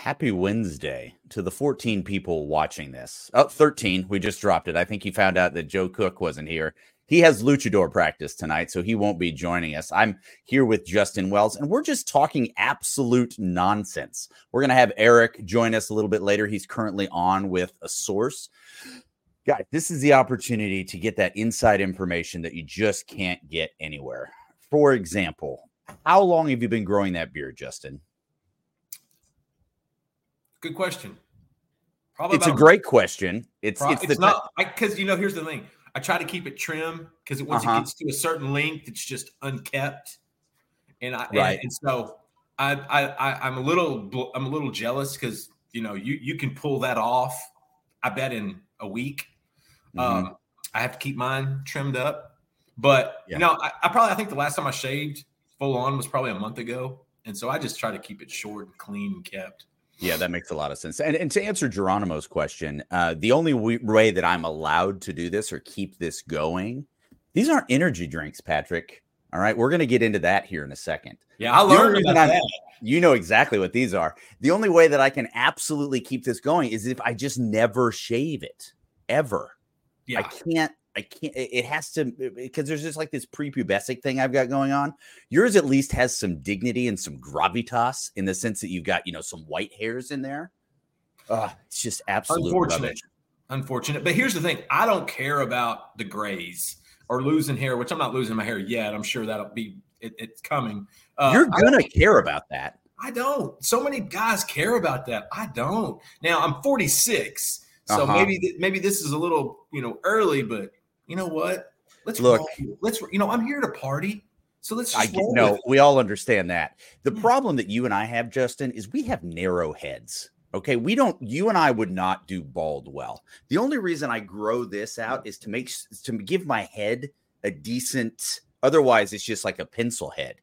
happy Wednesday to the 14 people watching this. Oh, 13. We just dropped it. I think he found out that Joe Cook wasn't here. He has luchador practice tonight, so he won't be joining us. I'm here with Justin Wells, and we're just talking absolute nonsense. We're going to have Eric join us a little bit later. He's currently on with a source. Guys, this is the opportunity to get that inside information that you just can't get anywhere. For example, how long have you been growing that beard, Justin? Good question. Probably it's a great question. It's it's, it's not because you know here's the thing. I try to keep it trim because once uh-huh. it gets to a certain length, it's just unkept, and I right. and, and so I I I'm a little I'm a little jealous because you know you you can pull that off. I bet in a week. Mm-hmm. Um, I have to keep mine trimmed up, but yeah. you know I, I probably I think the last time I shaved full on was probably a month ago, and so I just try to keep it short and clean and kept. Yeah, that makes a lot of sense. And, and to answer Geronimo's question, uh, the only way that I'm allowed to do this or keep this going, these aren't energy drinks, Patrick. All right, we're going to get into that here in a second. Yeah, I learned about that. You know exactly what these are. The only way that I can absolutely keep this going is if I just never shave it ever. Yeah. I can't I can't. It has to because there's just like this prepubescent thing I've got going on. Yours at least has some dignity and some gravitas in the sense that you've got you know some white hairs in there. Uh, it's just absolutely unfortunate. Rubbish. Unfortunate, but here's the thing: I don't care about the grays or losing hair, which I'm not losing my hair yet. I'm sure that'll be it, it's coming. Uh, You're gonna care about that. I don't. So many guys care about that. I don't. Now I'm 46, so uh-huh. maybe maybe this is a little you know early, but you know what? Let's look. Roll. Let's you know I'm here to party. So let's I know we all understand that. The yeah. problem that you and I have, Justin, is we have narrow heads. Okay, we don't. You and I would not do bald well. The only reason I grow this out is to make to give my head a decent. Otherwise, it's just like a pencil head.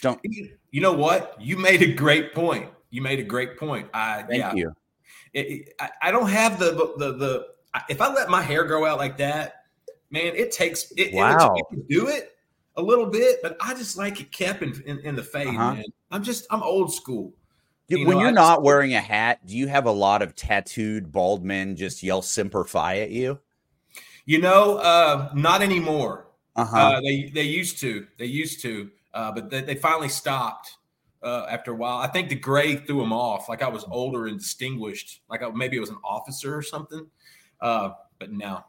Don't you know what? You made a great point. You made a great point. I thank yeah. you. It, it, I, I don't have the the the if I let my hair grow out like that, man, it takes it, wow. it, it do it a little bit, but I just like it kept in, in, in the fade, uh-huh. man. I'm just I'm old school. You when know, you're I not just, wearing a hat, do you have a lot of tattooed bald men just yell "Semper Fi" at you? You know, uh, not anymore. Uh-huh. Uh, they they used to, they used to, uh, but they, they finally stopped uh, after a while. I think the gray threw them off. Like I was older and distinguished. Like I, maybe it was an officer or something. Uh, but no,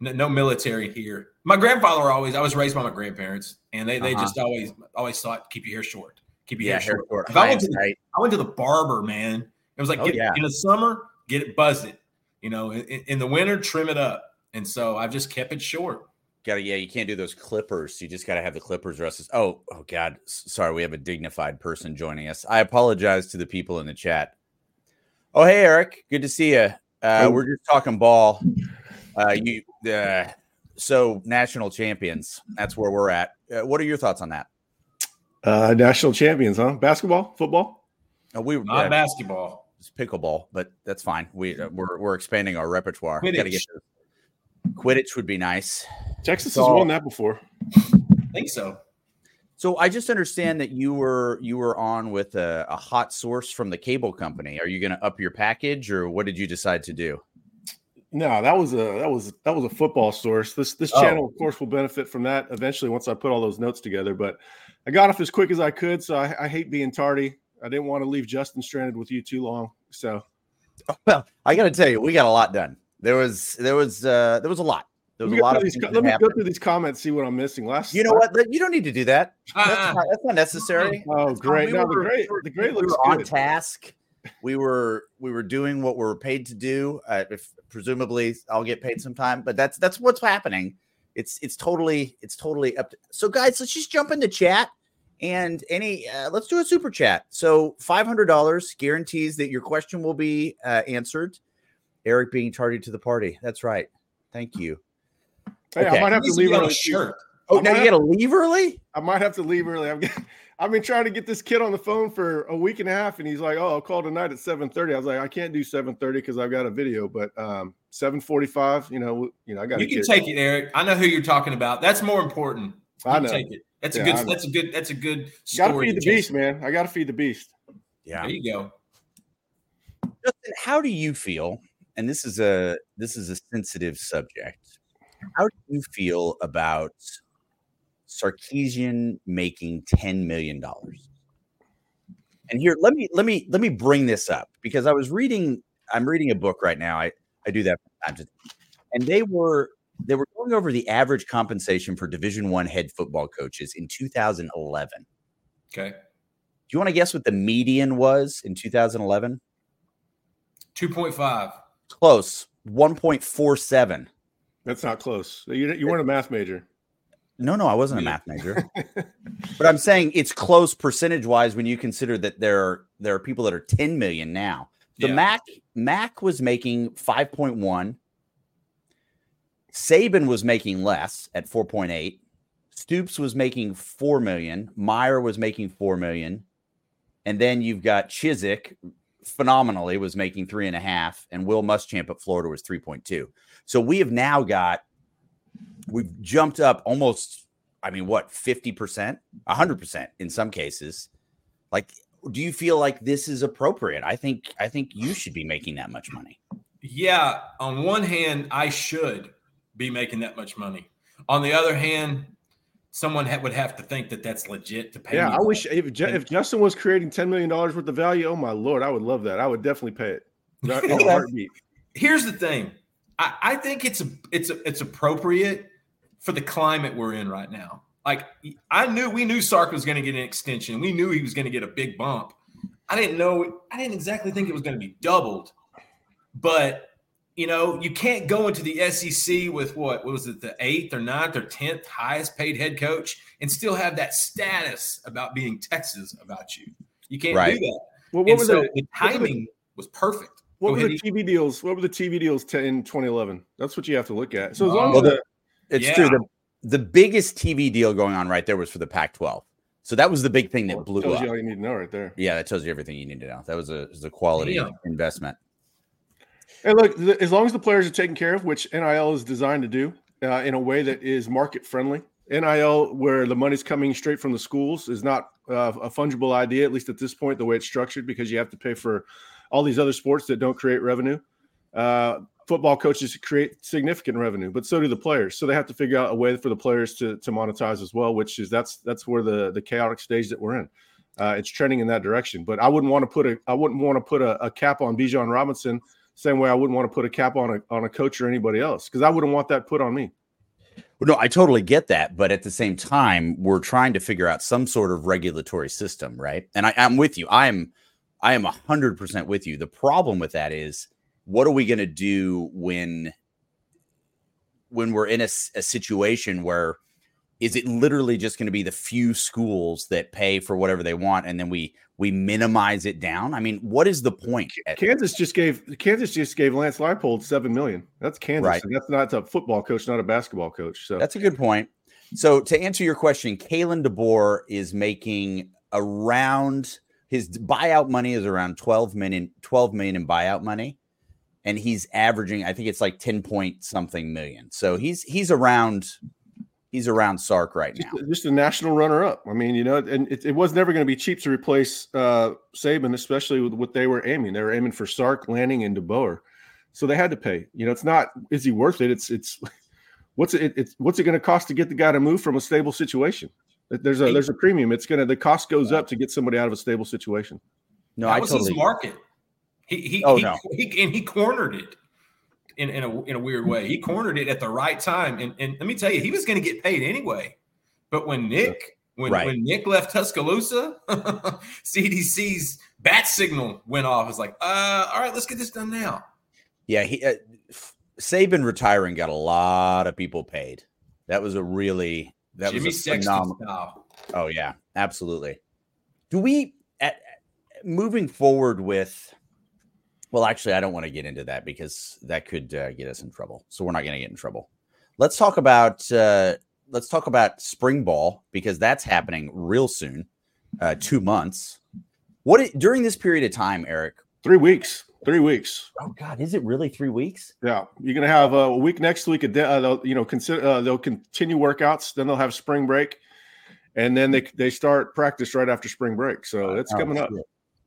no, no, military here. My grandfather always, I was raised by my grandparents, and they, they uh-huh. just always always thought keep your hair short, keep your yeah, hair, short. short. I, went to the. I went to the barber, man. It was like oh, get, yeah. in the summer, get it buzzed You know, in, in the winter, trim it up. And so I've just kept it short. Got to, yeah, you can't do those clippers. You just got to have the clippers rusted. Oh, oh, God. Sorry, we have a dignified person joining us. I apologize to the people in the chat. Oh, hey, Eric. Good to see you. Uh, we're just talking ball. Uh, you uh, so national champions. That's where we're at. Uh, what are your thoughts on that? Uh, national champions, huh? Basketball, football. Uh, we not basketball. It's pickleball, but that's fine. We uh, we're we're expanding our repertoire. Quidditch. Get Quidditch would be nice. Texas so, has won that before. I think so. So I just understand that you were you were on with a, a hot source from the cable company. Are you going to up your package, or what did you decide to do? No, that was a that was that was a football source. This this oh. channel, of course, will benefit from that eventually once I put all those notes together. But I got off as quick as I could, so I, I hate being tardy. I didn't want to leave Justin stranded with you too long. So, well, I got to tell you, we got a lot done. There was there was uh there was a lot. There's a lot of these, let me go through these comments, see what I'm missing. Last, you know what? You don't need to do that. That's, uh, not, that's not, necessary. Oh, great! We no, were, the great, the great we looks on good. task. We were we were doing what we were paid to do. Uh, if presumably I'll get paid sometime, but that's that's what's happening. It's it's totally it's totally up. To, so guys, let's just jump into chat and any uh, let's do a super chat. So five hundred dollars guarantees that your question will be uh, answered. Eric being tardy to the party. That's right. Thank you. Hey, okay. I might have to leave early. Shirt. Oh, now you got to leave early? I might have to leave early. I'm getting, I've been trying to get this kid on the phone for a week and a half, and he's like, "Oh, I'll call tonight at 7:30." I was like, "I can't do 7:30 because I've got a video, but um, 7:45. You know, you know, I got. You can take it. it, Eric. I know who you're talking about. That's more important. You I know. Take it. That's yeah, a good. That's a good. That's a good. Got to feed the beast, man. I got to feed the beast. Yeah. There you go. Justin, how do you feel? And this is a this is a sensitive subject. How do you feel about Sarkisian making ten million dollars? And here, let me let me let me bring this up because I was reading. I'm reading a book right now. I I do that sometimes, and they were they were going over the average compensation for Division One head football coaches in 2011. Okay. Do you want to guess what the median was in 2011? 2.5. Close. 1.47. That's not close. You, you weren't a math major. No, no, I wasn't a math major. but I'm saying it's close percentage wise when you consider that there are there are people that are 10 million now. The yeah. Mack Mack was making 5.1. Saban was making less at 4.8. Stoops was making 4 million. Meyer was making 4 million. And then you've got Chizik phenomenally was making three and a half, and Will Muschamp at Florida was 3.2. So we have now got we've jumped up almost, I mean, what, 50%, 100% in some cases. Like, do you feel like this is appropriate? I think I think you should be making that much money. Yeah, on one hand, I should be making that much money. On the other hand, someone ha- would have to think that that's legit to pay. Yeah, I wish if, if Justin was creating ten million dollars worth of value, oh my lord, I would love that. I would definitely pay it. In a heartbeat. Here's the thing: I, I think it's a, it's a, it's appropriate for the climate we're in right now. Like I knew we knew Sark was going to get an extension. We knew he was going to get a big bump. I didn't know. I didn't exactly think it was going to be doubled, but you know, you can't go into the SEC with what, what was it, the eighth or ninth or tenth highest paid head coach and still have that status about being Texas about you. You can't right. do that. Well, what was so the, the timing the, was perfect. What Go were the TV deals? What were the TV deals t- in 2011? That's what you have to look at. So as long well, as the, it's yeah. true. The, the biggest TV deal going on right there was for the Pac-12. So that was the big thing that well, blew tells up. You all you need to know right there. Yeah, that tells you everything you need to know. That was a, was a quality yeah. investment. And look, as long as the players are taken care of, which NIL is designed to do uh, in a way that is market friendly, NIL, where the money's coming straight from the schools, is not uh, a fungible idea, at least at this point, the way it's structured, because you have to pay for all these other sports that don't create revenue. Uh, football coaches create significant revenue, but so do the players. So they have to figure out a way for the players to, to monetize as well, which is that's that's where the the chaotic stage that we're in. Uh, it's trending in that direction. But I wouldn't want to put a I wouldn't want to put a, a cap on Bijan Robinson same way I wouldn't want to put a cap on a on a coach or anybody else because I wouldn't want that put on me. Well, no, I totally get that, but at the same time, we're trying to figure out some sort of regulatory system, right? And I, I'm with you. I am, I am a hundred percent with you. The problem with that is, what are we going to do when, when we're in a, a situation where is it literally just going to be the few schools that pay for whatever they want and then we we minimize it down i mean what is the point kansas just gave kansas just gave lance leipold seven million that's kansas right. that's not a football coach not a basketball coach so that's a good point so to answer your question Kalen DeBoer is making around his buyout money is around 12 million 12 million in buyout money and he's averaging i think it's like 10 point something million so he's he's around he's around Sark right just, now. Just a national runner up. I mean, you know, and it, it was never going to be cheap to replace uh, Saban, especially with what they were aiming. They were aiming for Sark, Lanning, and DeBoer. So they had to pay. You know, it's not is he worth it? It's it's what's it it's what's it going to cost to get the guy to move from a stable situation? There's a there's a premium. It's gonna the cost goes up to get somebody out of a stable situation. No, that I was totally his market. He he, oh, he, no. he and he cornered it in, in, a, in a weird way. He cornered it at the right time. And, and let me tell you, he was going to get paid anyway. But when Nick, when, right. when Nick left Tuscaloosa, CDC's bat signal went off. It's like, uh, all right, let's get this done now. Yeah, he uh, Saban retiring got a lot of people paid. That was a really that Jimmy was a phenomenal. Oh yeah, absolutely. Do we at, moving forward with well, actually, I don't want to get into that because that could uh, get us in trouble. So we're not going to get in trouble. Let's talk about uh, let's talk about spring ball because that's happening real soon. Uh, two months. What during this period of time, Eric? Three weeks. Three weeks. Oh God, is it really three weeks? Yeah, you're gonna have a week next week. A uh, they'll, you know, consider uh, they'll continue workouts. Then they'll have spring break, and then they they start practice right after spring break. So it's oh, coming up.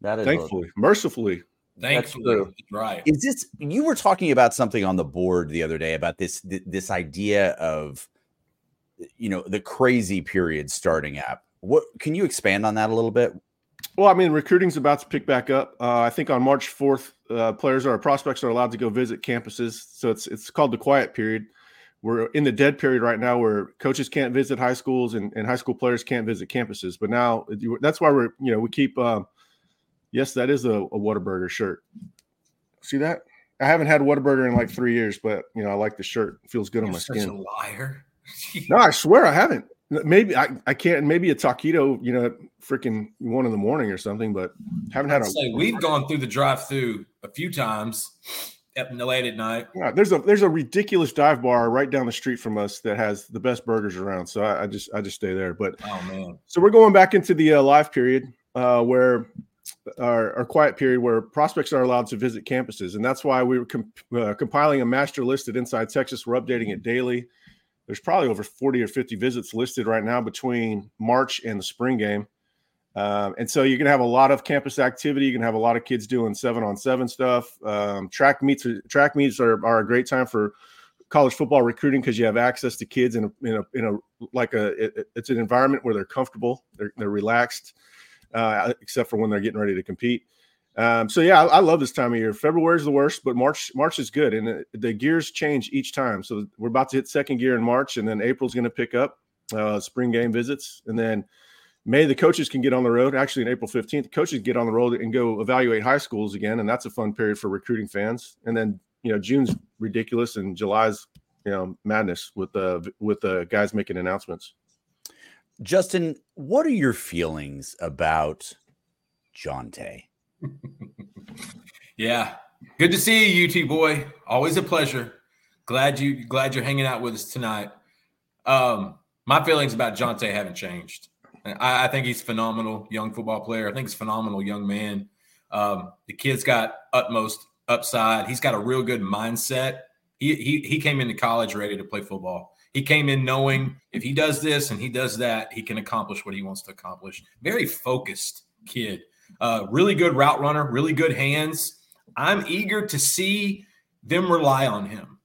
That is thankfully, a, mercifully. Thankfully, right. Is this you were talking about something on the board the other day about this this idea of you know the crazy period starting up. What can you expand on that a little bit? Well, I mean, recruiting's about to pick back up. Uh, I think on March fourth, uh, players or prospects are allowed to go visit campuses. So it's it's called the quiet period. We're in the dead period right now, where coaches can't visit high schools and, and high school players can't visit campuses. But now that's why we're you know we keep. Um, yes, that is a, a Whataburger shirt. See that? I haven't had Whataburger in like three years, but you know I like the shirt. It feels good You're on my skin. a liar. no, I swear I haven't. Maybe I, I can't. Maybe a taquito, you know, freaking one in the morning or something. But haven't had a. Say, we've gone through the drive-through a few times at late at night. Yeah, there's a there's a ridiculous dive bar right down the street from us that has the best burgers around. So I, I just I just stay there. But oh man, so we're going back into the uh, live period uh, where our, our, quiet period where prospects are allowed to visit campuses, and that's why we were comp- uh, compiling a master list at Inside Texas. We're updating it daily there's probably over 40 or 50 visits listed right now between March and the spring game. Um, and so you're going to have a lot of campus activity. You're going to have a lot of kids doing seven on seven stuff. Um, track meets, track meets are, are a great time for college football recruiting because you have access to kids in a, in a, in a like a, it, it's an environment where they're comfortable, they're, they're relaxed, uh, except for when they're getting ready to compete. Um, so yeah, I, I, love this time of year. February is the worst, but March March is good, and it, the gears change each time. So we're about to hit second gear in March, and then April's going to pick up uh, spring game visits, and then May the coaches can get on the road. Actually, in April fifteenth, coaches get on the road and go evaluate high schools again, and that's a fun period for recruiting fans. And then you know June's ridiculous, and July's you know madness with the uh, with the uh, guys making announcements. Justin, what are your feelings about Johntay? Yeah. Good to see you, UT boy. Always a pleasure. Glad you glad you're hanging out with us tonight. Um, my feelings about Johntay haven't changed. I, I, think he's phenomenal young football player. I think he's phenomenal young man. Um, the kid's got utmost upside. He's got a real good mindset. He, he he came into college ready to play football. He came in knowing if he does this and he does that, he can accomplish what he wants to accomplish. Very focused kid. Uh, really good route runner, really good hands. I'm eager to see them rely on him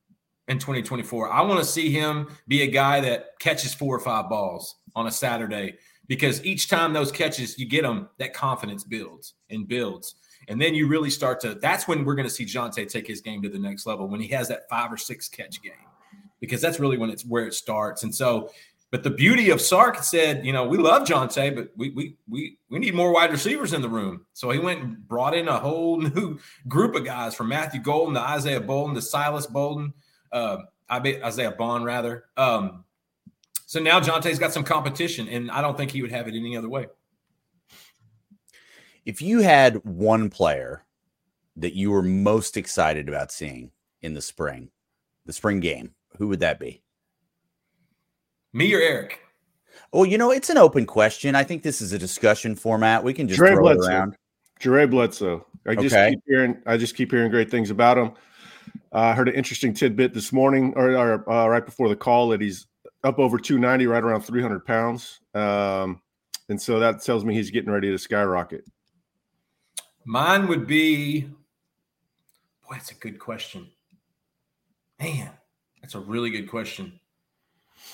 in 2024. I want to see him be a guy that catches four or five balls on a Saturday because each time those catches you get them, that confidence builds and builds. And then you really start to, that's when we're going to see Johntay take his game to the next level when he has that five or six catch game because that's really when it's where it starts. And so but the beauty of Sark said, you know, we love Johntay, but we we we we need more wide receivers in the room. So he went and brought in a whole new group of guys from Matthew Golden to Isaiah Bolden to Silas Bolden, uh, I bet Isaiah Bond rather. Um, so now Johntay's got some competition, and I don't think he would have it any other way. If you had one player that you were most excited about seeing in the spring, the spring game, who would that be? Me or Eric? Well, you know, it's an open question. I think this is a discussion format. We can just Dre throw Bledsoe. it around. Dre Bledsoe. I just okay. keep hearing. I just keep hearing great things about him. Uh, I uh, heard an interesting tidbit this morning, or, or uh, right before the call, that he's up over 290, right around 300 pounds, um, and so that tells me he's getting ready to skyrocket. Mine would be, boy, that's a good question. Man, that's a really good question.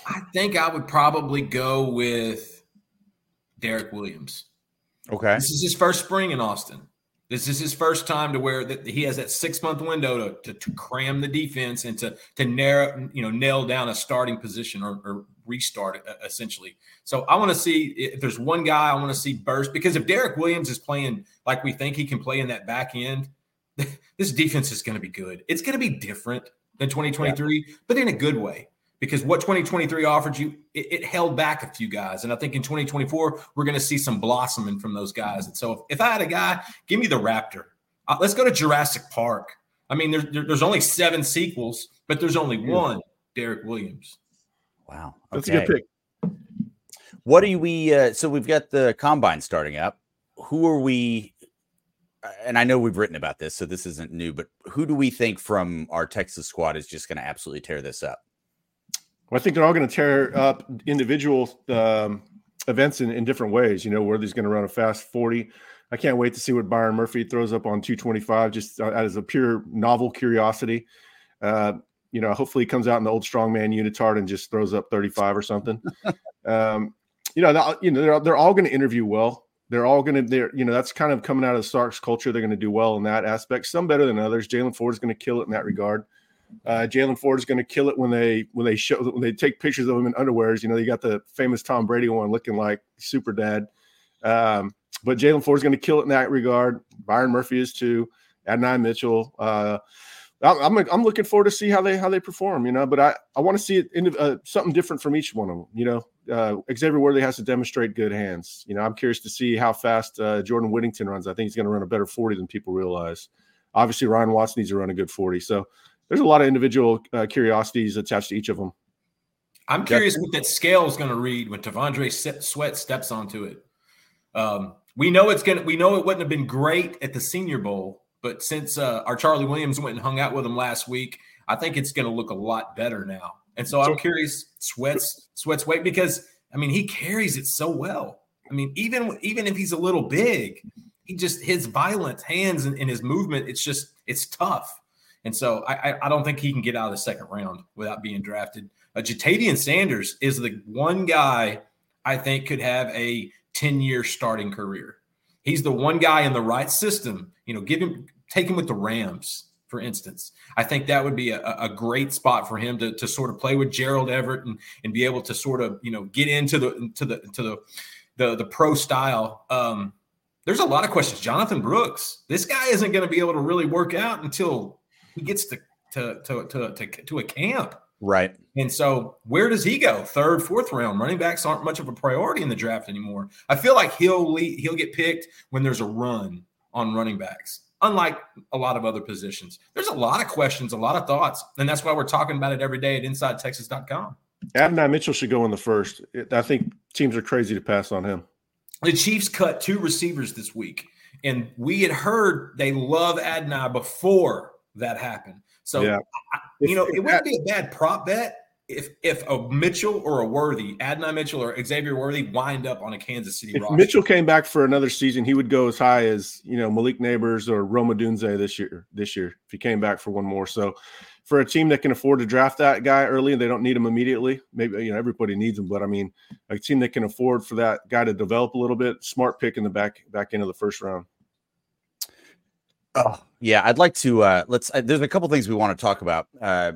I think I would probably go with Derek Williams. Okay. This is his first spring in Austin. This is his first time to where that he has that six month window to, to, to, cram the defense and to to narrow you know nail down a starting position or, or restart it essentially. So I want to see if there's one guy I want to see burst because if Derek Williams is playing like we think he can play in that back end, this defense is going to be good. It's going to be different than 2023, yeah. but in a good way because what 2023 offered you, it, it, held back a few guys. And I think in 2024, we're going to see some blossoming from those guys. And so if, if I had a guy, give me the Raptor. Uh, let's go to Jurassic Park. I mean, there's, there, there's only seven sequels, but there's only one Derek Williams. Wow. Okay. That's a good pick. What do we, uh, so we've got the combine starting up. Who are we and I know we've written about this, so this isn't new, but who do we think from our Texas squad is just going to absolutely tear this up? Well, I think they're all going to tear up individual um, events in, in different ways. You know, Worthy's going to run a fast 40. I can't wait to see what Byron Murphy throws up on 225, just uh, as a pure novel curiosity. Uh, you know, hopefully he comes out in the old strongman unitard and just throws up 35 or something. um, you know, you know, they're, they're all going to interview well. They're all going to, they're, you know, that's kind of coming out of the Starks culture. They're going to do well in that aspect. Some better than others. Jaylan Ford is going to kill it in that regard. Uh, Jaylan Ford is going to kill it when they when they show when they take pictures of him in underwears. You know, you got the famous Tom Brady one looking like super dad. Um, but Jaylan Ford is going to kill it in that regard. Byron Murphy is too. Adonai Mitchell. Uh, I'm I'm looking forward to see how they how they perform, you know. But I I want to see it in uh, something different from each one of them. You know, uh, Xavier Worthy has to demonstrate good hands. You know, I'm curious to see how fast uh, Jordan Whittington runs. I think he's going to run a better 40 than people realize. Obviously, Ryan Watts needs to run a good 40. So there's a lot of individual uh, curiosities attached to each of them. I'm curious what that scale is going to read when T'Vondre Sweat steps onto it. Um, we know it's going to. We know it wouldn't have been great at the Senior Bowl but since uh, our Charlie Williams went and hung out with him last week, I think it's going to look a lot better now. And so I'm curious, sweats sweats weight because I mean he carries it so well. I mean even even if he's a little big, he just his violent hands and, and his movement, it's just it's tough. And so I, I don't think he can get out of the second round without being drafted. Uh, Ja'Tavion Sanders is the one guy I think could have a 10 year starting career. He's the one guy in the right system. You know, give him take him with the Rams, for instance. I think that would be a, a great spot for him to, to sort of play with Gerald Everett and, and be able to sort of, you know, get into the to the to the the, the pro style. Um, there's a lot of questions. Jonathan Brooks, this guy isn't going to be able to really work out until he gets to to to to, to, to a camp. Right. And so where does he go? Third, fourth round. Running backs aren't much of a priority in the draft anymore. I feel like he'll lead, he'll get picked when there's a run on running backs unlike a lot of other positions. There's a lot of questions, a lot of thoughts, and that's why we're talking about it every day at InsideTexas.com. Adonai Mitchell should go in the first. I think teams are crazy to pass on him. The Chiefs cut two receivers this week, and we had heard they love Adonai before that happened. So, yeah. I, you know, it wouldn't be a bad prop bet if if a Mitchell or a Worthy, Adonai Mitchell or Xavier Worthy wind up on a Kansas City if roster. Mitchell came back for another season, he would go as high as you know Malik Nabers or Rome Odunze this year. This year, if he came back for one more, so for a team that can afford to draft that guy early and they don't need him immediately, maybe you know everybody needs him, but I mean a team that can afford for that guy to develop a little bit, smart pick in the back back end of the first round. Oh yeah, I'd like to. uh Let's. Uh, there's a couple things we want to talk about. Uh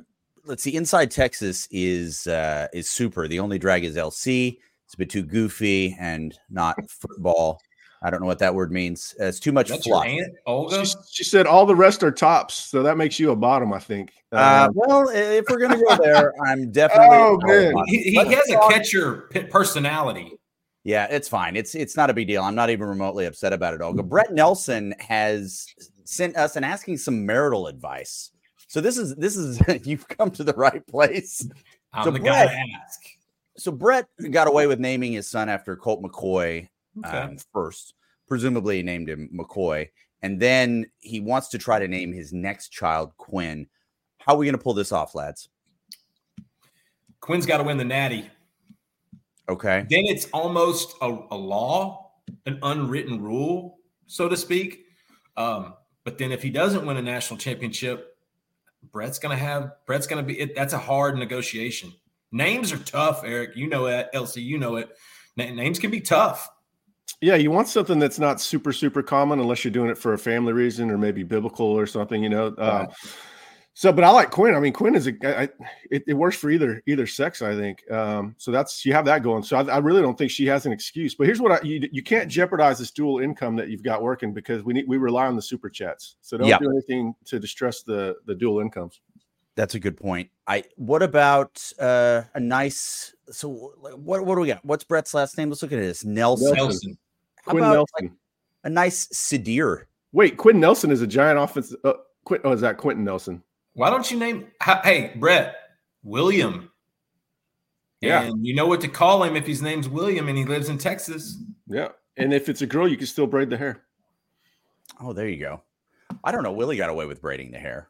let's see. Inside Texas is uh, is super. The only drag is LC. It's a bit too goofy and not football. I don't know what that word means. Uh, it's too much That's fluff. Aunt, Olga? She, she, said all the rest are tops, so that makes you a bottom, I think. Uh, um, well, if we're gonna go there, I'm definitely. oh man, he, he has a catcher personality. Yeah, it's fine. It's it's not a big deal. I'm not even remotely upset about it, Olga. Brett Nelson has sent us and asking some marital advice. So this is this is you've come to the right place. I'm so the Brett, guy to ask. So Brett got away with naming his son after Colt McCoy okay. um, first. Presumably, he named him McCoy, and then he wants to try to name his next child Quinn. How are we going to pull this off, lads? Quinn's got to win the Natty. Okay. Then it's almost a, a law, an unwritten rule, so to speak. Um, but then if he doesn't win a national championship, Brett's gonna have Brett's gonna be it, that's a hard negotiation. Names are tough, Eric. You know that, Elsie. You know it. names can be tough. Yeah, you want something that's not super super common unless you're doing it for a family reason or maybe biblical or something. You know, uh, so, but I like Quinn. I mean, Quinn is a. I, it, it works for either either sex. I think. Um, so that's you have that going. So I, I, really don't think she has an excuse. But here's what I you, you can't jeopardize this dual income that you've got working because we need we rely on the super chats. So don't yeah. do anything to distress the the dual incomes. That's a good point. I what about uh, a nice? So what what do we got? What's Brett's last name? Let's look at this. Nelson. Nelson. How Quinn about Nelson. Like a nice Sadir? Wait, Quinn Nelson is a giant offensive. Uh, Quint, oh, is that Quenton Nelson? Why don't you name? Hey, Brett, William. Yeah, and you know what to call him if his name's William and he lives in Texas. Yeah, and if it's a girl, you can still braid the hair. Oh, there you go. I don't know. Willie got away with braiding the hair.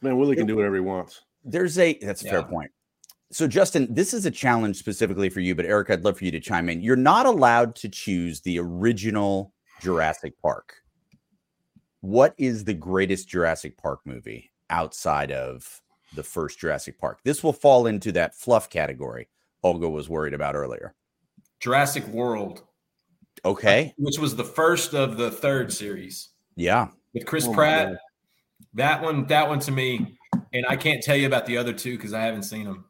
Man, Willie can do whatever he wants. There's a that's a yeah. fair point. So, Justin, this is a challenge specifically for you, but Eric, I'd love for you to chime in. You're not allowed to choose the original Jurassic Park. What is the greatest Jurassic Park movie outside of the first Jurassic Park? This will fall into that fluff category Olga was worried about earlier. Jurassic World. Okay. Which was the first of the third series. Yeah. With Chris oh Pratt. That one, that one to me, and I can't tell you about the other two because I haven't seen them.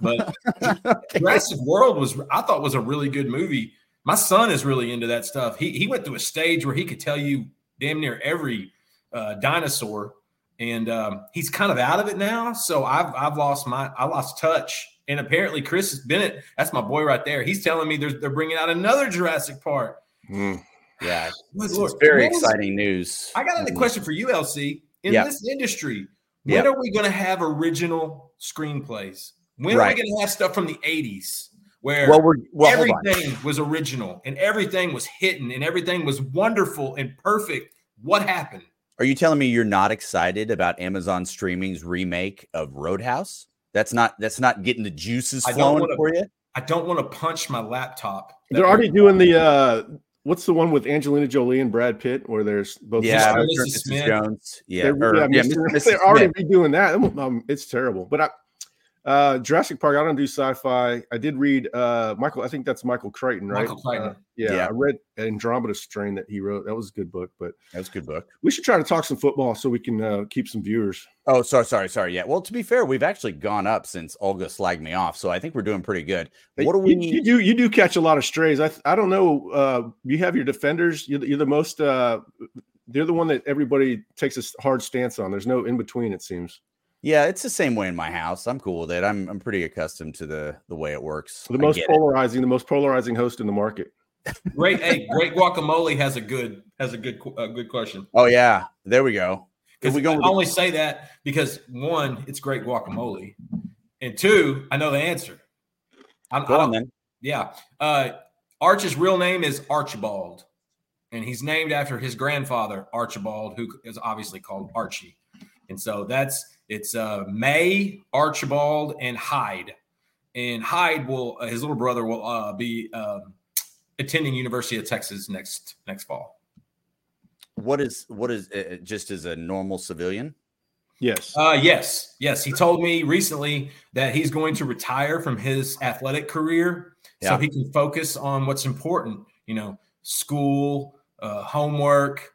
But okay. Jurassic World was I thought was a really good movie. My son is really into that stuff. He he went through a stage where he could tell you damn near every uh, dinosaur, and um, he's kind of out of it now. So I've I've lost my I lost touch. And apparently Chris Bennett, that's my boy right there. He's telling me they're they're bringing out another Jurassic Park. Mm. Yeah, it's very exciting news. I got a mm-hmm. question for you, LC. In yeah. this industry, when yeah. are we going to have original screenplays? When right. are we going to have stuff from the 80s where well, well, everything was original and everything was hidden and everything was wonderful and perfect? What happened? Are you telling me you're not excited about Amazon Streaming's remake of Roadhouse? That's not that's not getting the juices flowing wanna, for you. I don't want to punch my laptop. They're already doing the uh what's the one with Angelina Jolie and Brad Pitt where there's both yeah, Mr. Mrs. Jones. Yeah, they're, or, yeah, yeah Mr. Mr. they're already redoing that. Um, it's terrible. But I, uh, Jurassic Park. I don't do sci-fi. I did read uh, Michael. I think that's Michael Crichton, right? Michael Crichton. Uh, yeah, yeah, I read Andromeda Strain that he wrote. That was a good book. But that's a good book. We should try to talk some football so we can uh, keep some viewers. Oh, sorry, sorry, sorry. Yeah. Well, to be fair, we've actually gone up since Olga slagged me off, so I think we're doing pretty good. What do we? You, you do you do catch a lot of strays. I I don't know. Uh, you have your defenders. You're, you're the most. Uh, they're the one that everybody takes a hard stance on. There's no in between. It seems. Yeah, it's the same way in my house. I'm cool with it. I'm I'm pretty accustomed to the the way it works. The most polarizing, it. the most polarizing host in the market. Great, hey, great guacamole has a good has a good a good question. Oh yeah, there we go. Because we go. I only say that because one, it's great guacamole, and two, I know the answer. I'm, go on then. Yeah, uh, Arch's real name is Archibald, and he's named after his grandfather Archibald, who is obviously called Archie, and so that's it's uh, May, Archibald, and Heid. And Heid will uh, his little brother will uh, be um, attending University of Texas next next fall. What is what is uh, just as a normal civilian? Yes. Uh, yes. Yes. He told me recently that he's going to retire from his athletic career yeah. so he can focus on what's important. You know, school, uh, homework,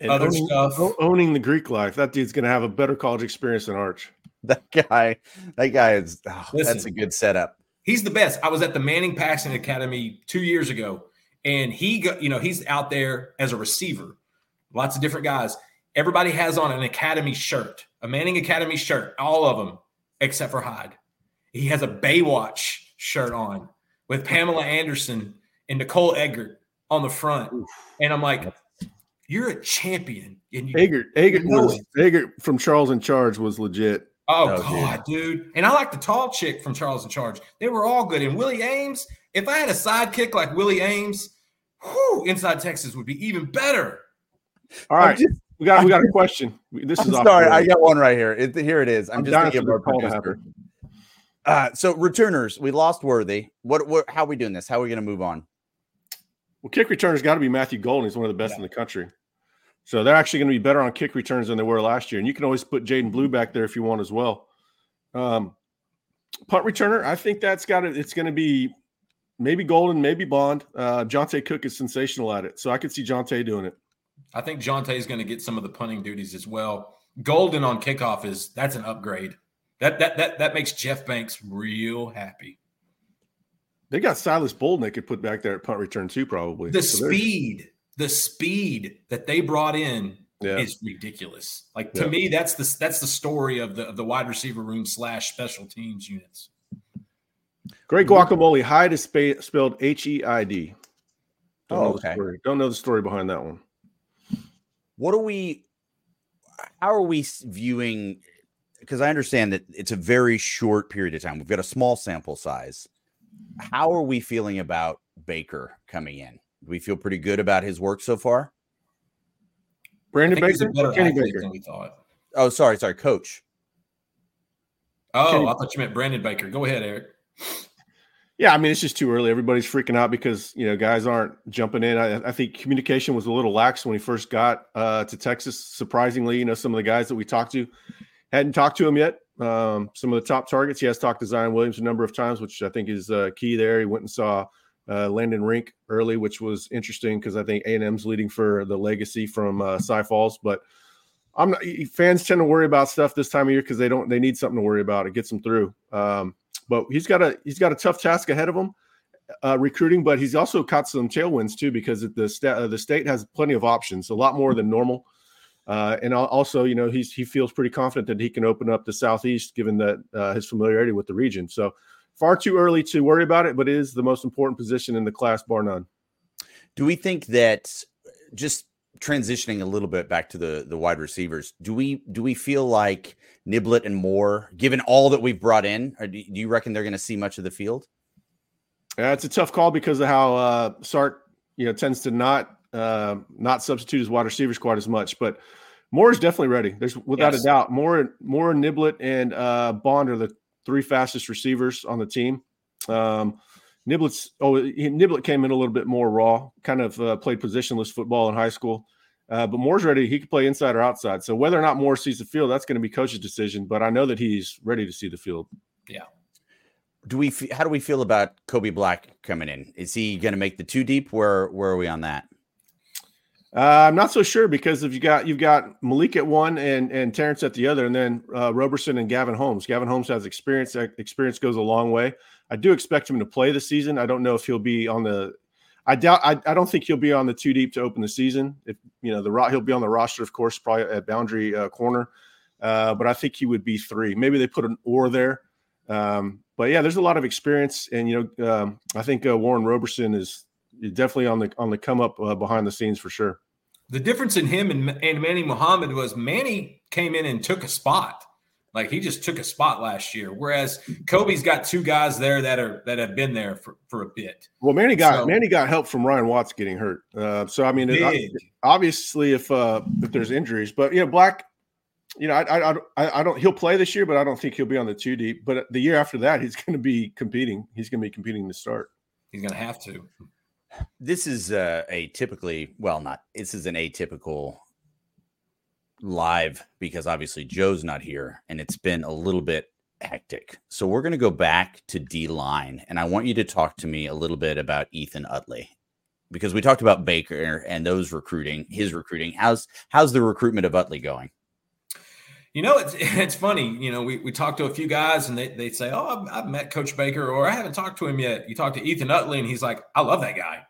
and other owning, stuff. Owning the Greek life. That dude's going to have a better college experience than Arch. That guy, that guy is, oh, Listen, that's a good setup. He's the best. I was at the Manning Passing Academy two years ago, and he got, you know, he's out there as a receiver. Lots of different guys. Everybody has on an Academy shirt, a Manning Academy shirt, all of them except for Heid. He has a Baywatch shirt on with Pamela Anderson and Nicole Eggert on the front. And I'm like, you're a champion. And you, Eggert, Eggert, was, Eggert from Charles in Charge was legit. Oh, oh God, dude. dude. And I like the tall chick from Charles in Charge. They were all good. And Willie Ames, if I had a sidekick like Willie Ames, whew, inside Texas would be even better. All right. Just, we got we got a question. This I'm is sorry, I got one right here. It, here it is. I'm, I'm just thinking of our producer. Uh, so returners, we lost Worthy. What, what how are we doing this? How are we going to move on? Well, kick returner's got to be Matthew Golden. He's one of the best yeah. in the country. So they're actually going to be better on kick returns than they were last year. And you can always put Jaydon Blue back there if you want as well. Um, punt returner, I think that's got it. It's going to be maybe Golden, maybe Bond. Uh, Johntay Cook is sensational at it. So I could see Johntay doing it. I think Johntay is going to get some of the punting duties as well. Golden on kickoff is that's an upgrade. That that that that makes Jeff Banks real happy. They got Silas Bolden they could put back there at punt return too, probably. The so speed, the speed that they brought in yeah. is ridiculous. Like to yeah. me, that's the that's the story of the of the wide receiver room slash special teams units. Great guacamole. Heid is sp- spelled H E I D. Oh, okay. Don't know the story behind that one. What are we? How are we viewing? Because I understand that it's a very short period of time. We've got a small sample size. How are we feeling about Baker coming in? Do we feel pretty good about his work so far? Brandon Baker, Kenny Baker. Than we thought. Oh, sorry, sorry, Coach. Oh, Kenny. I thought you meant Brandon Baker. Go ahead, Eric. Yeah, I mean it's just too early. Everybody's freaking out because you know guys aren't jumping in. I, I think communication was a little lax when he first got uh, to Texas. Surprisingly, you know some of the guys that we talked to hadn't talked to him yet. Um, some of the top targets he has talked to Zion Williams a number of times, which I think is uh, key there. He went and saw uh, Landon Rink early, which was interesting because I think A and M's leading for the legacy from uh, Cy Falls, but. I'm not, fans tend to worry about stuff this time of year because they don't they need something to worry about. It gets them through. Um, but he's got a he's got a tough task ahead of him, uh, recruiting. But he's also caught some tailwinds too because the state uh, the state has plenty of options, a lot more than normal. Uh, and also, you know, he's he feels pretty confident that he can open up the southeast, given that uh, his familiarity with the region. So far too early to worry about it, but it is the most important position in the class, bar none. Do we think that just transitioning a little bit back to the the wide receivers, do we do we feel like Niblett and Moore, given all that we've brought in, do you reckon they're going to see much of the field? Yeah, it's a tough call because of how uh, Sark, you know, tends to not uh, not substitute his wide receivers quite as much. But Moore is definitely ready. There's without yes. a doubt. Moore, Moore, Niblett, and uh, Bond are the three fastest receivers on the team. Um, Niblett's oh Niblett came in a little bit more raw, kind of uh, played positionless football in high school. Uh, but Moore's ready. He can play inside or outside. So whether or not Moore sees the field, that's going to be coach's decision. But I know that he's ready to see the field. Yeah. Do we? How do we feel about Kobe Black coming in? Is he going to make the two deep? Where Where are we on that? Uh, I'm not so sure because if you got you've got Malik at one and and Terrance at the other, and then uh, Roberson and Gavin Holmes. Gavin Holmes has experience. Experience goes a long way. I do expect him to play the season. I don't know if he'll be on the I doubt. I, I don't think he'll be on the two deep to open the season. If you know the he'll be on the roster, of course, probably at boundary uh, corner. Uh, but I think he would be three. Maybe they put an or there. Um, but yeah, there's a lot of experience, and you know, um, I think uh, Warren Roberson is definitely on the on the come up uh, behind the scenes for sure. The difference in him and, and Manny Muhammad was Manny came in and took a spot. Like he just took a spot last year, whereas Kobe's got two guys there that are that have been there for, for a bit. Well, Manny got so, Manny got help from Ryan Watts getting hurt. Uh, so I mean, it, obviously, if uh, if there's injuries, but you know, Black, you know, I, I I I don't he'll play this year, but I don't think he'll be on the two deep. But the year after that, he's going to be competing. He's going to be competing to start. He's going to have to. This is uh, a typically well, not this is an atypical live because obviously Joe's not here and it's been a little bit hectic. So we're going to go back to D line and I want you to talk to me a little bit about Ethan Utley because we talked about Baker and those recruiting, his recruiting. How's how's the recruitment of Utley going? You know, it's it's funny. You know, we, we talked to a few guys and they they say, "Oh, I've, I've met Coach Baker," or "I haven't talked to him yet." You talk to Ethan Utley and he's like, "I love that guy.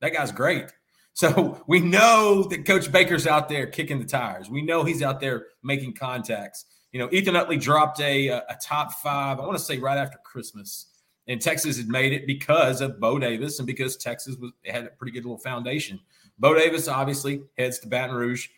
That guy's great." So we know that Coach Baker's out there kicking the tires. We know he's out there making contacts. You know, Ethan Utley dropped a, a top five, I want to say right after Christmas. And Texas had made it because of Bo Davis and because Texas was had a pretty good little foundation. Bo Davis obviously heads to Baton Rouge.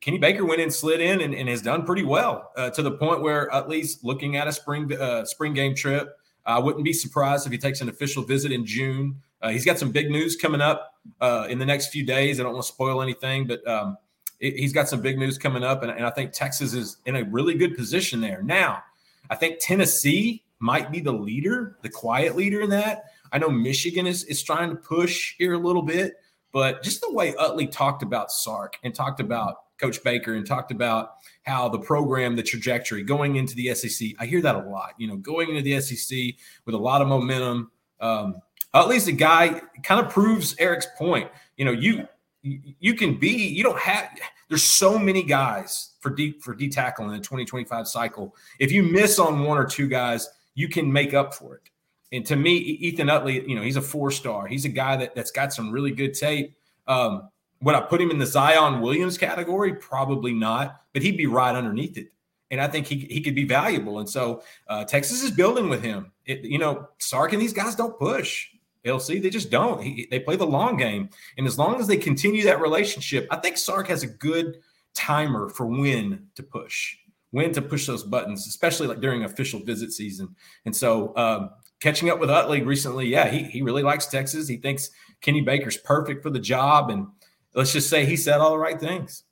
Kenny Baker went in, slid in, and, and has done pretty well uh, to the point where at least looking at a spring uh, spring game trip, I wouldn't be surprised if he takes an official visit in June. Uh, he's got some big news coming up uh, in the next few days. I don't want to spoil anything, but um, it, he's got some big news coming up, and, and, I think Texas is in a really good position there. Now, I think Tennessee might be the leader, the quiet leader in that. I know Michigan is, is trying to push here a little bit, but just the way Utley talked about Sark and talked about Coach Baker and talked about how the program, the trajectory going into the SEC, I hear that a lot. You know, going into the SEC with a lot of momentum. Um, at least a guy kind of proves Eric's point. You know, you you can be you don't have there's so many guys for deep for D tackle in the 2025 cycle. If you miss on one or two guys, you can make up for it. And to me, Ethan Utley, you know, he's a four star. He's a guy that, that's got some really good tape. Um, would I put him in the Zion Williams category? Probably not, but he'd be right underneath it. And I think he, he could be valuable. And so uh, Texas is building with him. It, you know, Sark and these guys don't push. LC. They just don't. He, they play the long game, and as long as they continue that relationship, I think Sark has a good timer for when to push, when to push those buttons, especially like during official visit season. And so, um, catching up with Utley recently, yeah, he he really likes Texas. He thinks Kenny Baker's perfect for the job, and let's just say he said all the right things.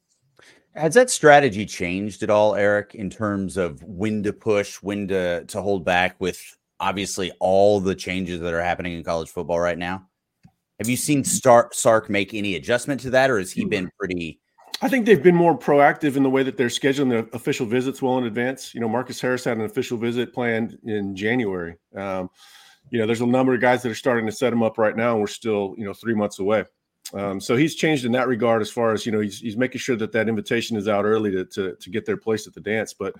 Has that strategy changed at all, Eric, in terms of when to push, when to to hold back with obviously all the changes that are happening in college football right now. Have you seen Star- Sark make any adjustment to that, or has he been pretty? I think they've been more proactive in the way that they're scheduling their official visits well in advance. You know, Marcus Harris had an official visit planned in January. Um, you know, there's a number of guys that are starting to set him up right now, and we're still, you know, three months away. Um, so he's changed in that regard as far as you know he's, he's making sure that that invitation is out early to, to, to get their place at the dance. But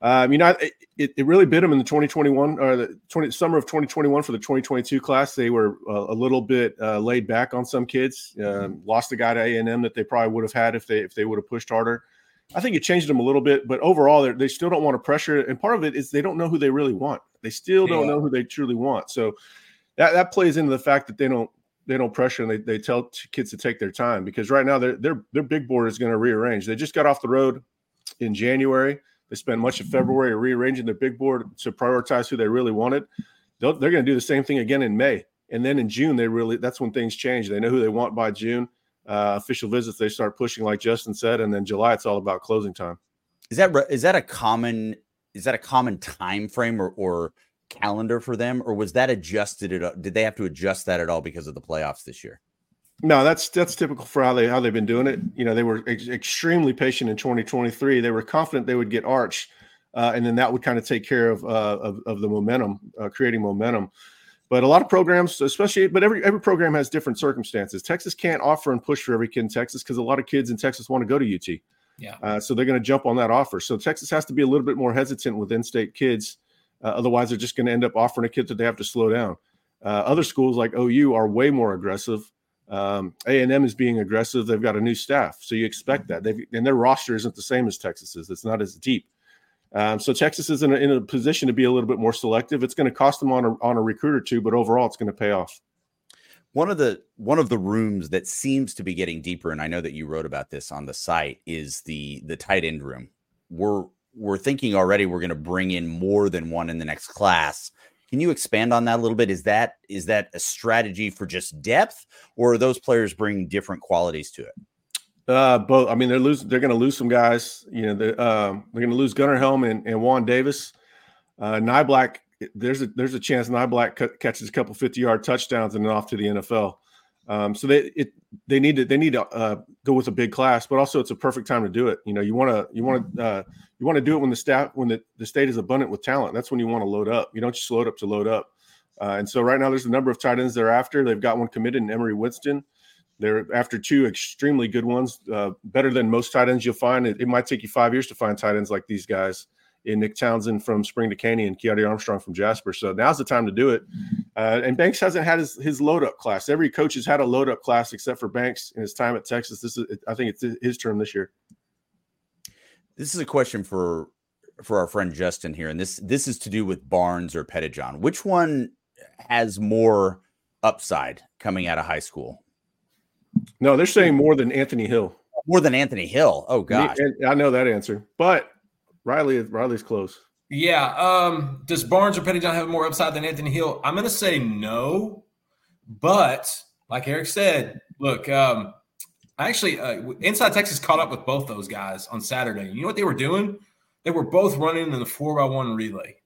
um, you know, it, it really bit him in the 2021 or the 20, summer of 2021 for the 2022 class. They were uh, a little bit uh, laid back on some kids. Um, lost a guy to A and M that they probably would have had if they if they would have pushed harder. I think it changed them a little bit, but overall, they still don't want to pressure. And part of it is they don't know who they really want. They still don't yeah. know who they truly want. So that, that plays into the fact that they don't they don't pressure and they, they tell kids to take their time because right now their their their big board is going to rearrange. They just got off the road in January. They spent much of February rearranging their big board to prioritize who they really wanted. they they're going to do the same thing again in May, and then in June they really that's when things change. They know who they want by June. Uh, official visits they start pushing, like Justin said, and then July it's all about closing time. Is that is that a common is that a common time frame or or calendar for them, or was that adjusted? At, did they have to adjust that at all because of the playoffs this year? No, that's that's typical for how they how they've been doing it. You know, they were ex- extremely patient in 2023. They were confident they would get Arch, uh, and then that would kind of take care of uh, of, of, the momentum, uh, creating momentum. But a lot of programs, especially, but every every program has different circumstances. Texas can't offer and push for every kid in Texas because a lot of kids in Texas want to go to UT. Yeah. Uh, so they're going to jump on that offer. So Texas has to be a little bit more hesitant with in-state kids uh, otherwise, they're just going to end up offering a kid that they have to slow down. Uh, other schools like OU are way more aggressive. Um, A&M is being aggressive. They've got a new staff, so you expect that. They've, and their roster isn't the same as Texas's. It's not as deep. Um, so Texas is in a, in a, position to be a little bit more selective. It's going to cost them on a, on a recruit or two, but overall, it's going to pay off. One of the one of the rooms that seems to be getting deeper, and I know that you wrote about this on the site, is the the tight end room. We're we're thinking already we're going to bring in more than one in the next class. Can you expand on that a little bit? Is that is that a strategy for just depth, or are those players bringing different qualities to it? Uh, both. I mean, they're losing. They're going to lose some guys. You know, they're, uh, they're going to lose Gunnar Helm and, and Juan Davis. Uh, Niblack. There's a there's a chance Niblack c- catches a couple 50 yard touchdowns and then off to the NFL. Um, so they it they need to they need to uh, go with a big class, but also it's a perfect time to do it. You know, you want to you want to uh, you want to do it when the staff when the, the state is abundant with talent. That's when you want to load up. You don't just load up to load up. Uh, and so right now there's a number of tight ends they're after. They've got one committed in Emery Winston. They're after two extremely good ones, uh, better than most tight ends you'll find. It, it, might take you five years to find tight ends like these guys in Nick Townsend from Spring to and Kiadi Armstrong from Jasper. So now's the time to do it. Uh, and Banks hasn't had his, his load up class. Every coach has had a load up class except for Banks in his time at Texas. This is, I think it's his term this year. This is a question for for our friend Justin here, and this this is to do with Barnes or Pettijohn. Which one has more upside coming out of high school? No, they're saying more than Anthony Hill. More than Anthony Hill. Oh gosh, I know that answer, but Riley is Riley's close. Yeah. Um, does Barnes or Pettijohn have more upside than Anthony Hill? I'm going to say no, but like Eric said, look, um, actually, uh, Inside Texas caught up with both those guys on Saturday. You know what they were doing? They were both running in the four by one relay,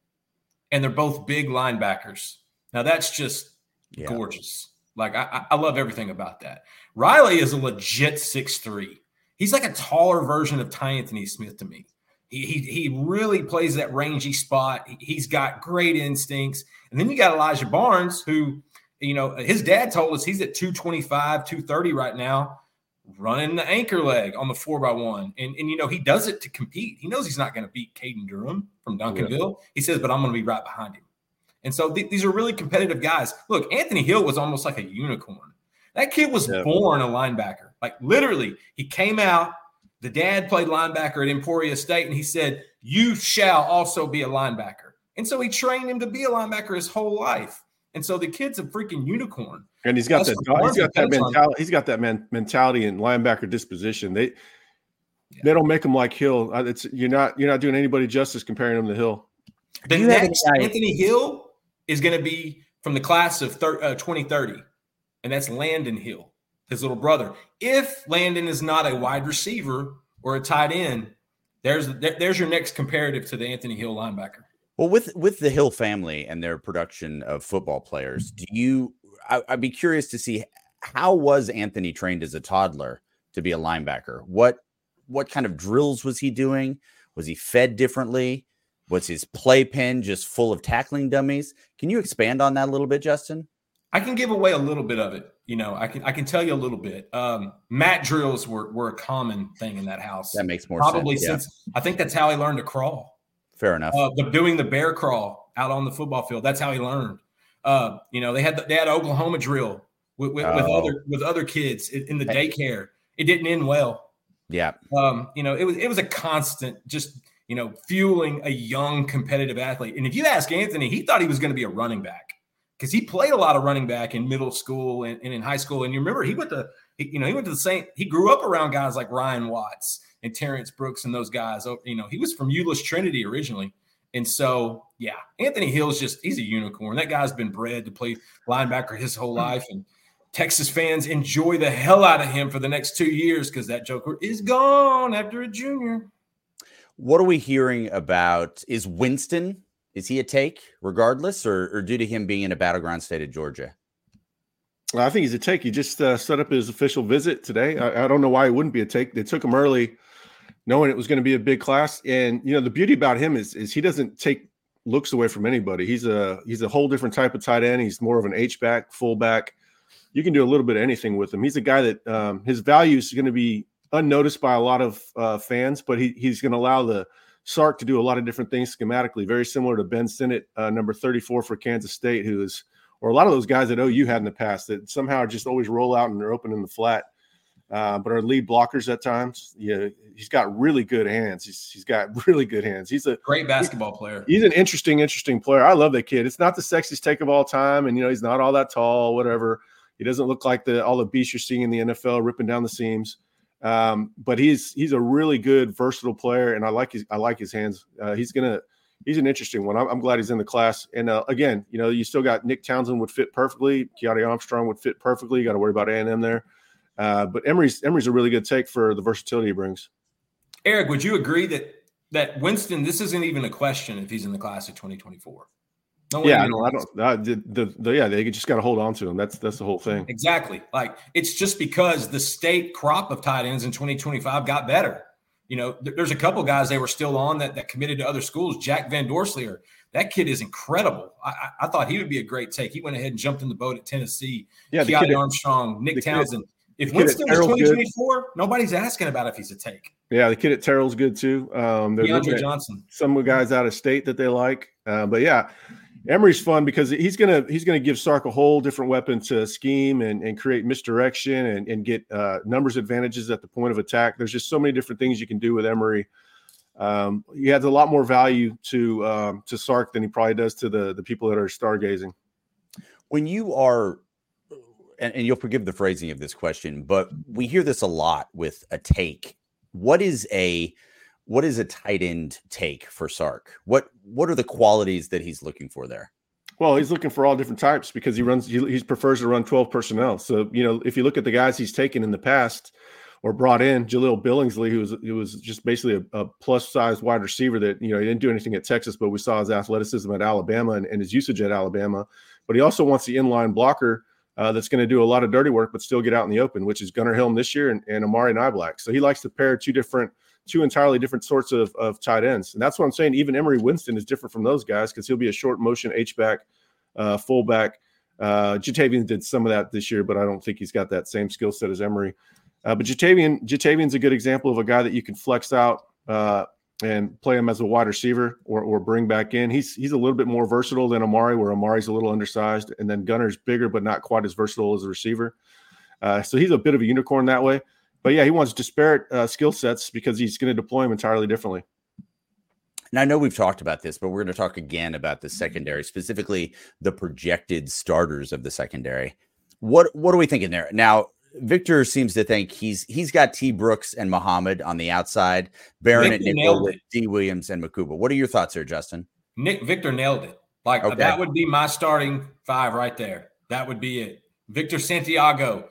and they're both big linebackers. Now that's just yeah. gorgeous. Like I, I love everything about that. Riley is a legit six three. He's like a taller version of Ty'Anthony Smith to me. He, he, he really plays that rangy spot. He's got great instincts. And then you got Elijah Barnes, who, you know, his dad told us he's at 225, 230 right now, running the anchor leg on the four by one. And, and you know, he does it to compete. He knows he's not going to beat Caden Durham from Duncanville. Yeah. He says, but I'm going to be right behind him. And so th- these are really competitive guys. Look, Anthony Hill was almost like a unicorn. That kid was yeah. born a linebacker. Like literally, he came out the dad played linebacker at Emporia State, and he said, You shall also be a linebacker. And so he trained him to be a linebacker his whole life. And so the kid's a freaking unicorn. And he's got That's that he's got that mentality. He's got that man, mentality and linebacker disposition. They yeah. they don't make him like Hill. Uh, it's you're not you're not doing anybody justice comparing him to Hill. The next Anthony Hill is going to be from the class of thir- uh, 2030, and that's Landon Hill his little brother. If Landon is not a wide receiver or a tight end, there's there's your next comparative to the Anthony Hill linebacker. Well, with with the Hill family and their production of football players, do you? I, I'd be curious to see how was Anthony trained as a toddler to be a linebacker. What what kind of drills was he doing? Was he fed differently? Was his playpen just full of tackling dummies? Can you expand on that a little bit, Justin? I can give away a little bit of it. You know, I can I can tell you a little bit. Um, mat drills were were a common thing in that house. That makes more sense. probably sense. since yeah. I think that's how he learned to crawl. Fair enough. Uh, the, doing the bear crawl out on the football field. That's how he learned. Uh, you know, they had the, they had Oklahoma drill with, with, oh. with other with other kids in, in the daycare. It didn't end well. Yeah. Um, you know, it was it was a constant just you know fueling a young competitive athlete. And if you ask Anthony, he thought he was going to be a running back because he played a lot of running back in middle school and, and in high school. And you remember he went to you know he went to the same he grew up around guys like Ryan Watts and Terrance Brooks and those guys. Oh, you know, he was from Euless Trinity originally. And so, yeah, Anthony Hill's just he's a unicorn. That guy's been bred to play linebacker his whole hmm. life. And Texas fans enjoy the hell out of him for the next two years because that Joker is gone after a junior. What are we hearing about? Is Winston, is he a take regardless, or, or due to him being in a battleground state of Georgia? I think he's a take. He just uh, set up his official visit today. I, I, don't know why he wouldn't be a take. They took him early, knowing it was going to be a big class. And you know, the beauty about him is is he doesn't take looks away from anybody. He's a he's a whole different type of tight end. He's more of an H back, fullback you can do a little bit of anything with him. He's a guy that um, his value is going to be unnoticed by a lot of uh, fans, but he, he's going to allow the Sark to do a lot of different things schematically, very similar to Ben Sinnott, uh, number 34 for Kansas State, who is, or a lot of those guys that OU had in the past that somehow just always roll out and they're open in the flat, uh, but are lead blockers at times. Yeah, he's got really good hands. He's, he's got really good hands. He's a great basketball player. He's an interesting, interesting player. I love that kid. It's not the sexiest take of all time, and you know he's not all that tall, whatever he doesn't look like the all the beasts you're seeing in the NFL ripping down the seams. Um, but he's he's a really good versatile player, and I like his I like his hands. Uh, he's gonna he's an interesting one. I'm, I'm, glad he's in the class. And uh, again, you know, you still got Nick Townsend would fit perfectly. Kiadi Armstrong would fit perfectly. You got to worry about A and M there. Uh, but Emory's Emory's a really good take for the versatility he brings. Eric, would you agree that that Winston? This isn't even a question if he's in the class of 2024. No yeah, I don't. Uh, the, the, the, yeah, they just got to hold on to them. That's that's the whole thing. Exactly. Like it's just because the state crop of tight ends in 2025 got better. You know, th- there's a couple guys they were still on that that committed to other schools. Jack Van Dorselaer, that kid is incredible. I, I, I, thought he would be a great take. He went ahead and jumped in the boat at Tennessee. Yeah, Kiadi Armstrong, Nick Townsend. Kid, if Winston was 2024, good. nobody's asking about if he's a take. Yeah, the kid at Terrell's good too. Um, they're DeAndre Johnson. Some guys out of state that they like, uh, but yeah, Emory's fun because he's gonna he's gonna give Sark a whole different weapon to scheme and, and create misdirection and, and get uh, numbers advantages at the point of attack. There's just so many different things you can do with Emory. Um, he adds a lot more value to um, to Sark than he probably does to the the people that are stargazing. When you are, and, and you'll forgive the phrasing of this question, but we hear this a lot with a take. What is a what is a tight end take for Sark? What what are the qualities that he's looking for there? Well, he's looking for all different types because he runs he, he prefers to run 12 personnel. So, you know, if you look at the guys he's taken in the past or brought in, Jahleel Billingsley, who was who was just basically a, a plus size wide receiver that, you know, he didn't do anything at Texas, but we saw his athleticism at Alabama and, and his usage at Alabama. But he also wants the inline blocker uh, that's going to do a lot of dirty work, but still get out in the open, which is Gunnar Helm this year and, and Amari Niblack. So he likes to pair two different two entirely different sorts of, of tight ends. And that's what I'm saying. Even Emory Winston is different from those guys because he'll be a short motion H back, uh, fullback. Uh, Ja'Tavion did some of that this year, but I don't think he's got that same skill set as Emory. Uh, but Ja'Tavion, Ja'Tavion's a good example of a guy that you can flex out uh, and play him as a wide receiver or, or bring back in. He's he's a little bit more versatile than Amari, where Amari's a little undersized, and then Gunnar's bigger but not quite as versatile as a receiver. Uh, so he's a bit of a unicorn that way but yeah, he wants disparate uh, skill sets because he's going to deploy them entirely differently. Now, I know we've talked about this, but we're going to talk again about the secondary, specifically the projected starters of the secondary. What what are we thinking there? Now, Victor seems to think he's he's got T. Brooks and Muhammad on the outside, Barron and nickel with D. Williams and Mukuba. What are your thoughts here, Justin? Nick Victor nailed it. Like okay. that would be my starting five right there. That would be it. Victor Santiago,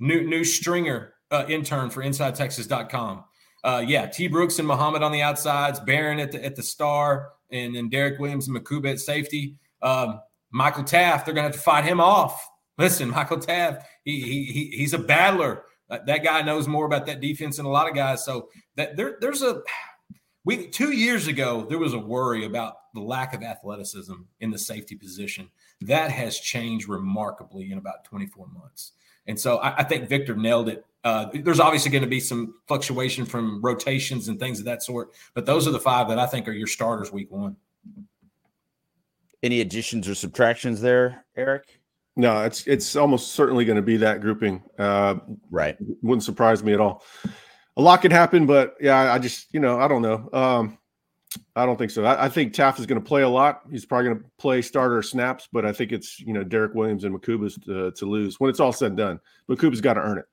new new stringer uh, intern for InsideTexas.com. Uh, yeah, T. Brooks and Muhammad on the outsides, Barron at the at the star, and then Derek Williams and Mukuba at safety. Um, Michael Taaffe, they're going to have to fight him off. Listen, Michael Taaffe, he, he, he's a battler. that guy knows more about that defense than a lot of guys. So that there, there's a we two years ago there was a worry about the lack of athleticism in the safety position. That has changed remarkably in about 24 months. And so I, I think Victor nailed it. Uh, there's obviously going to be some fluctuation from rotations and things of that sort, but those are the five that I think are your starters week one. Any additions or subtractions there, Eric? No, it's it's almost certainly going to be that grouping. Uh, right, wouldn't surprise me at all. A lot could happen, but yeah, I just you know I don't know. Um, I don't think so. I, I think Taaffe is going to play a lot. He's probably going to play starter snaps, but I think it's you know Derek Williams and Mukuba's to, to lose when it's all said and done. Mukuba's got to earn it.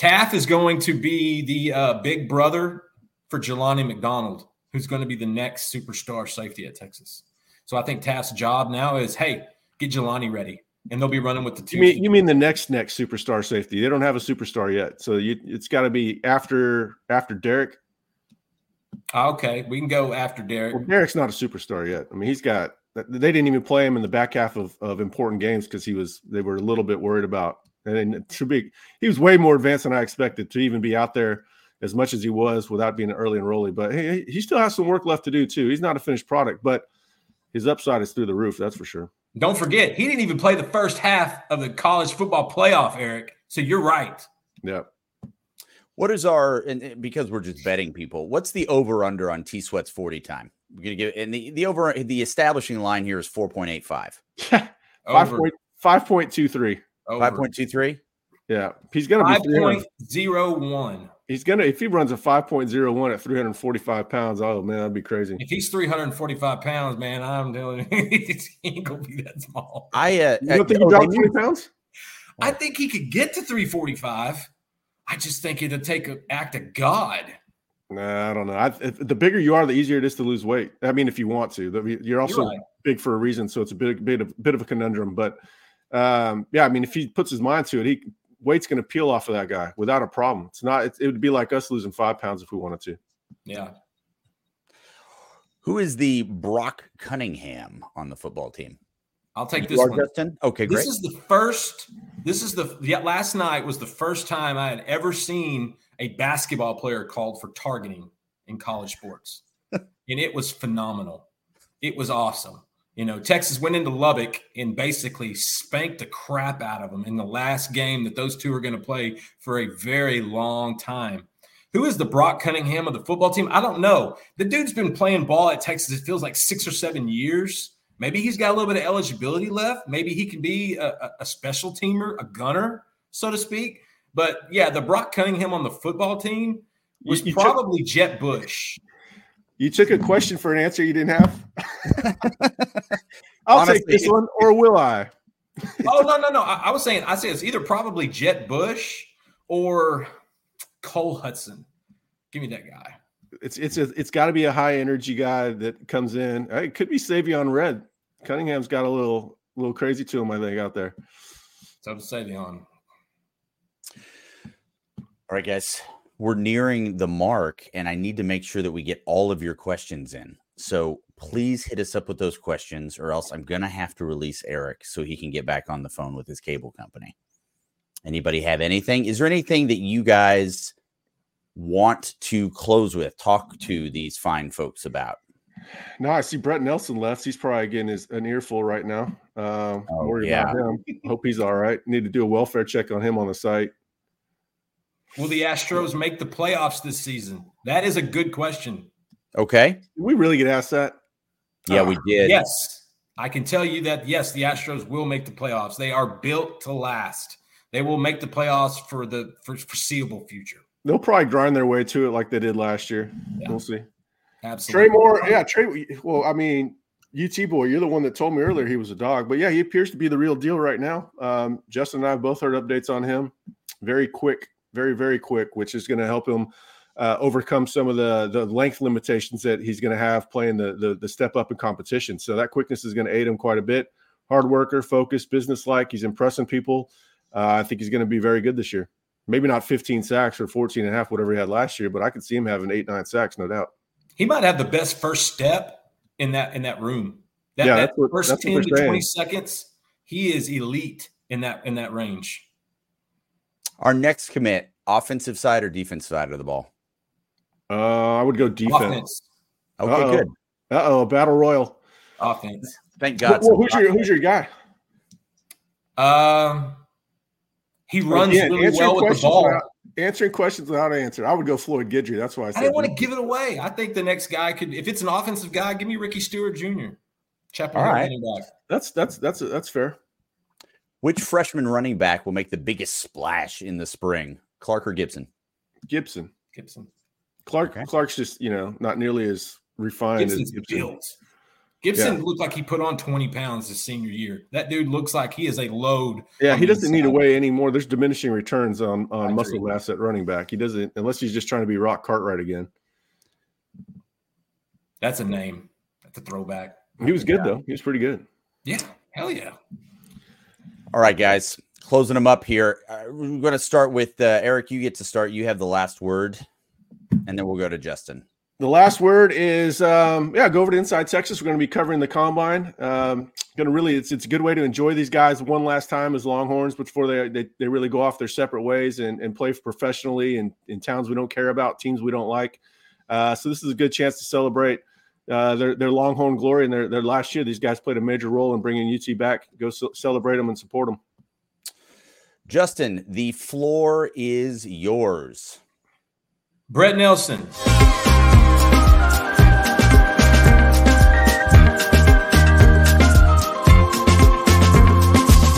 Taaffe is going to be the uh, big brother for Jelani McDonald, who's going to be the next superstar safety at Texas. So I think Taaffe's job now is, hey, get Jelani ready, and they'll be running with the two. You mean, you mean the next next superstar safety? They don't have a superstar yet, so you, it's got to be after after Derek Okay, we can go after Derek. Well, Derek's not a superstar yet. I mean, he's got. They didn't even play him in the back half of, of important games because he was. They were a little bit worried about. And to be, he was way more advanced than I expected to even be out there as much as he was without being an early enrollee. But he, he still has some work left to do too. He's not a finished product, but his upside is through the roof. That's for sure. Don't forget, he didn't even play the first half of the college football playoff, Eric. So you're right. Yeah. What is our and because we're just betting people? What's the over under on T Sweat's forty time? We're gonna give and the the over the establishing line here is four point eight five. Five point five point two three. Five point two three. Yeah, he's gonna be five point zero one. He's gonna if he runs a five point zero one at three hundred forty five pounds. Oh man, that'd be crazy. If he's three hundred forty five pounds, man, I'm telling you, he ain't gonna be that small. I uh, you don't think he dropped twenty pounds? I think he could get to three forty five. I just think it'd take an act of God. Nah, I don't know. I, the bigger you are, the easier it is to lose weight. I mean, if you want to, you're also you're right. big for a reason, so it's a bit, bit of bit of a conundrum. But um, yeah, I mean, if he puts his mind to it, he weight's going to peel off of that guy without a problem. It's not. It, it would be like us losing five pounds if we wanted to. Yeah. Who is the Brock Cunningham on the football team? I'll take this one. Justin? Okay, great. This is the first. This is the yeah, last night was the first time I had ever seen a basketball player called for targeting in college sports, and it was phenomenal. It was awesome. You know, Texas went into Lubbock and basically spanked the crap out of them in the last game that those two are going to play for a very long time. Who is the Brock Cunningham of the football team? I don't know. The dude's been playing ball at Texas, it feels like six or seven years. Maybe he's got a little bit of eligibility left. Maybe he can be a, a special teamer, a gunner, so to speak. But yeah, the Brock Cunningham on the football team was you, you probably took, Jett Bush. You took a question for an answer you didn't have. I'll Honestly, take this one, or will I? oh no, no, no! I, I was saying, I say it's either probably Jett Bush or Cole Hudson. Give me that guy. It's it's a, it's got to be a high energy guy that comes in. It could be Savion Red. Cunningham's got a little little crazy to him, I think, out there. So to Savion. All right, guys, we're nearing the mark, and I need to make sure that we get all of your questions in. So please hit us up with those questions, or else I'm gonna have to release Eric so he can get back on the phone with his cable company. Anybody have anything? Is there anything that you guys want to close with, talk to these fine folks about? No, I see Brett Nelson left. He's probably getting his an earful right now. Um, oh, worried yeah. about him. Hope he's all right. Need to do a welfare check on him on the site. Will the Astros make the playoffs this season? That is a good question. Okay. Did we really get asked that? Yeah, uh, we did. Yes. I can tell you that yes, the Astros will make the playoffs. They are built to last. They will make the playoffs for the for foreseeable future. They'll probably grind their way to it like they did last year. Yeah. We'll see. Absolutely. Trey Moore, yeah, Trey. Well, I mean, UT boy, you're the one that told me earlier he was a dog, but yeah, he appears to be the real deal right now. Um, Justin and I have both heard updates on him. Very quick, very very quick, which is going to help him uh, overcome some of the the length limitations that he's going to have playing the, the the step up in competition. So that quickness is going to aid him quite a bit. Hard worker, focused, business like. He's impressing people. Uh, I think he's going to be very good this year. Maybe not 15 sacks or 14 and a half, whatever he had last year, but I could see him having eight, nine sacks, no doubt. He might have the best first step in that in that room. That, yeah, that what, first 10 to 20 seconds, he is elite in that in that range. Our next commit, offensive side or defensive side of the ball? Uh, I would go defense. Offense. Okay, Uh-oh. good. Uh oh, battle royal. Offense. Thank God. Well, who's your who's your guy? Um, he runs Again, really well with the ball. Without, answering questions without answer. I would go Floyd Gidry. That's why I said. I didn't want to give it away. I think the next guy could, if it's an offensive guy, give me Ricky Stewart Jr. Chapel All right. That's that's that's that's fair. Which freshman running back will make the biggest splash in the spring? Clark or Gibson? Gibson. Gibson. Clark. Okay. Clark's just you know not nearly as refined Gibson's as Gibson. Built. Gibson yeah. looked like he put on 20 pounds his senior year. That dude looks like he is a load. Yeah, he doesn't need to weigh anymore. There's diminishing returns on, on muscle mass at running back. He doesn't unless he's just trying to be Rock Cartwright again. That's a name. That's a throwback. He was good yeah. though. He was pretty good. Yeah. Hell yeah. All right, guys. Closing them up here. Uh, we're going to start with uh, Eric. You get to start. You have the last word, and then we'll go to Justin the last word is um, yeah go over to inside texas we're going to be covering the combine um, going to really it's, it's a good way to enjoy these guys one last time as longhorns before they, they, they really go off their separate ways and, and play professionally in, in towns we don't care about teams we don't like uh, so this is a good chance to celebrate uh, their, their longhorn glory and their, their last year these guys played a major role in bringing ut back. Go c- celebrate them and support them. Justin the floor is yours. Brett nelson